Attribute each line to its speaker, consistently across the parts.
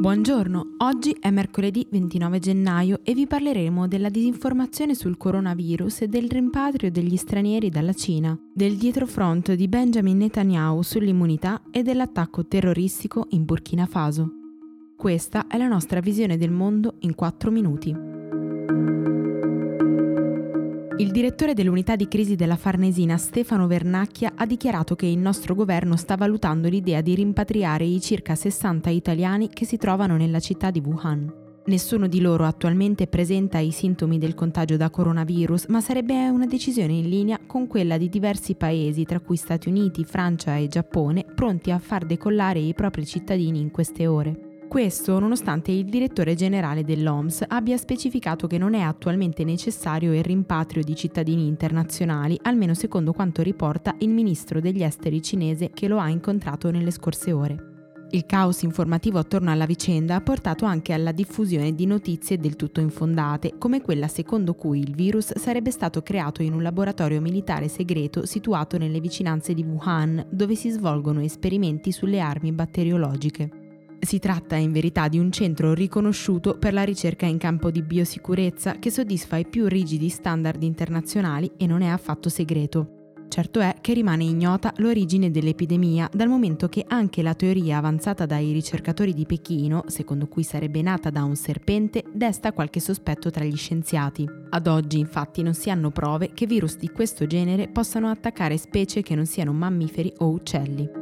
Speaker 1: Buongiorno, oggi è mercoledì 29 gennaio e vi parleremo della disinformazione sul coronavirus e del rimpatrio degli stranieri dalla Cina, del dietrofront di Benjamin Netanyahu sull'immunità e dell'attacco terroristico in Burkina Faso. Questa è la nostra visione del mondo in 4 minuti. Il direttore dell'unità di crisi della Farnesina, Stefano Vernacchia, ha dichiarato che il nostro governo sta valutando l'idea di rimpatriare i circa 60 italiani che si trovano nella città di Wuhan. Nessuno di loro attualmente presenta i sintomi del contagio da coronavirus, ma sarebbe una decisione in linea con quella di diversi paesi, tra cui Stati Uniti, Francia e Giappone, pronti a far decollare i propri cittadini in queste ore. Questo nonostante il direttore generale dell'OMS abbia specificato che non è attualmente necessario il rimpatrio di cittadini internazionali, almeno secondo quanto riporta il ministro degli esteri cinese che lo ha incontrato nelle scorse ore. Il caos informativo attorno alla vicenda ha portato anche alla diffusione di notizie del tutto infondate, come quella secondo cui il virus sarebbe stato creato in un laboratorio militare segreto situato nelle vicinanze di Wuhan, dove si svolgono esperimenti sulle armi batteriologiche. Si tratta in verità di un centro riconosciuto per la ricerca in campo di biosicurezza che soddisfa i più rigidi standard internazionali e non è affatto segreto. Certo è che rimane ignota l'origine dell'epidemia, dal momento che anche la teoria avanzata dai ricercatori di Pechino, secondo cui sarebbe nata da un serpente, desta qualche sospetto tra gli scienziati. Ad oggi infatti non si hanno prove che virus di questo genere possano attaccare specie che non siano mammiferi o uccelli.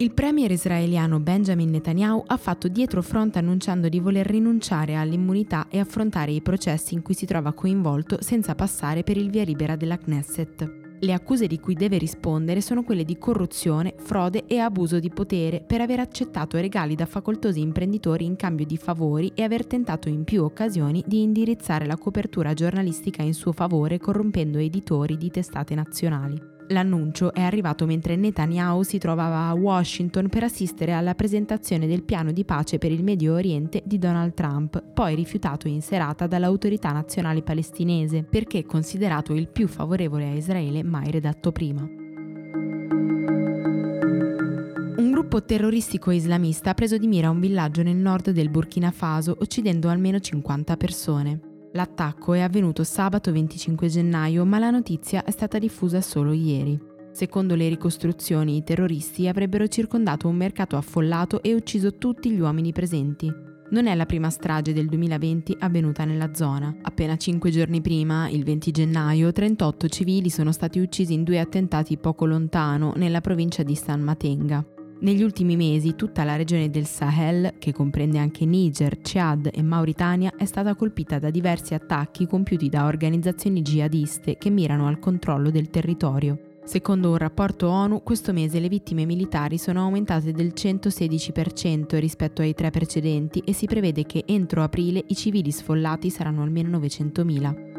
Speaker 1: Il premier israeliano Benjamin Netanyahu ha fatto dietro front annunciando di voler rinunciare all'immunità e affrontare i processi in cui si trova coinvolto senza passare per il via libera della Knesset. Le accuse di cui deve rispondere sono quelle di corruzione, frode e abuso di potere per aver accettato regali da facoltosi imprenditori in cambio di favori e aver tentato in più occasioni di indirizzare la copertura giornalistica in suo favore corrompendo editori di testate nazionali. L'annuncio è arrivato mentre Netanyahu si trovava a Washington per assistere alla presentazione del piano di pace per il Medio Oriente di Donald Trump, poi rifiutato in serata dall'autorità nazionale palestinese perché considerato il più favorevole a Israele mai redatto prima. Un gruppo terroristico islamista ha preso di mira un villaggio nel nord del Burkina Faso, uccidendo almeno 50 persone. L'attacco è avvenuto sabato 25 gennaio, ma la notizia è stata diffusa solo ieri. Secondo le ricostruzioni, i terroristi avrebbero circondato un mercato affollato e ucciso tutti gli uomini presenti. Non è la prima strage del 2020 avvenuta nella zona. Appena cinque giorni prima, il 20 gennaio, 38 civili sono stati uccisi in due attentati poco lontano, nella provincia di San Matenga. Negli ultimi mesi tutta la regione del Sahel, che comprende anche Niger, Chad e Mauritania, è stata colpita da diversi attacchi compiuti da organizzazioni jihadiste che mirano al controllo del territorio. Secondo un rapporto ONU, questo mese le vittime militari sono aumentate del 116% rispetto ai tre precedenti e si prevede che entro aprile i civili sfollati saranno almeno 900.000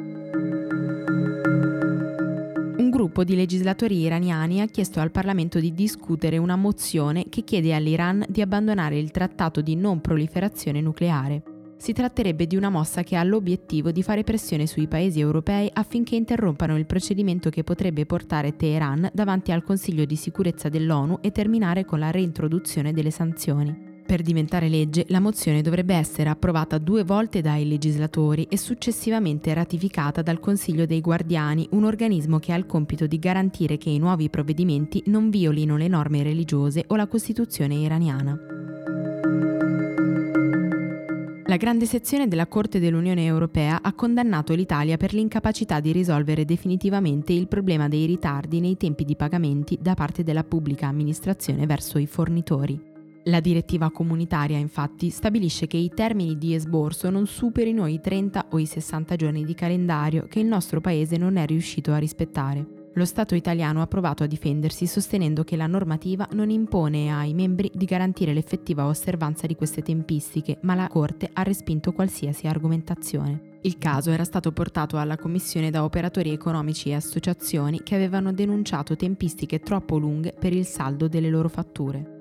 Speaker 1: gruppo di legislatori iraniani ha chiesto al Parlamento di discutere una mozione che chiede all'Iran di abbandonare il trattato di non proliferazione nucleare. Si tratterebbe di una mossa che ha l'obiettivo di fare pressione sui paesi europei affinché interrompano il procedimento che potrebbe portare Teheran davanti al Consiglio di sicurezza dell'ONU e terminare con la reintroduzione delle sanzioni. Per diventare legge, la mozione dovrebbe essere approvata due volte dai legislatori e successivamente ratificata dal Consiglio dei Guardiani, un organismo che ha il compito di garantire che i nuovi provvedimenti non violino le norme religiose o la Costituzione iraniana. La grande sezione della Corte dell'Unione Europea ha condannato l'Italia per l'incapacità di risolvere definitivamente il problema dei ritardi nei tempi di pagamenti da parte della pubblica amministrazione verso i fornitori. La direttiva comunitaria infatti stabilisce che i termini di esborso non superino i 30 o i 60 giorni di calendario che il nostro paese non è riuscito a rispettare. Lo Stato italiano ha provato a difendersi sostenendo che la normativa non impone ai membri di garantire l'effettiva osservanza di queste tempistiche, ma la Corte ha respinto qualsiasi argomentazione. Il caso era stato portato alla Commissione da operatori economici e associazioni che avevano denunciato tempistiche troppo lunghe per il saldo delle loro fatture.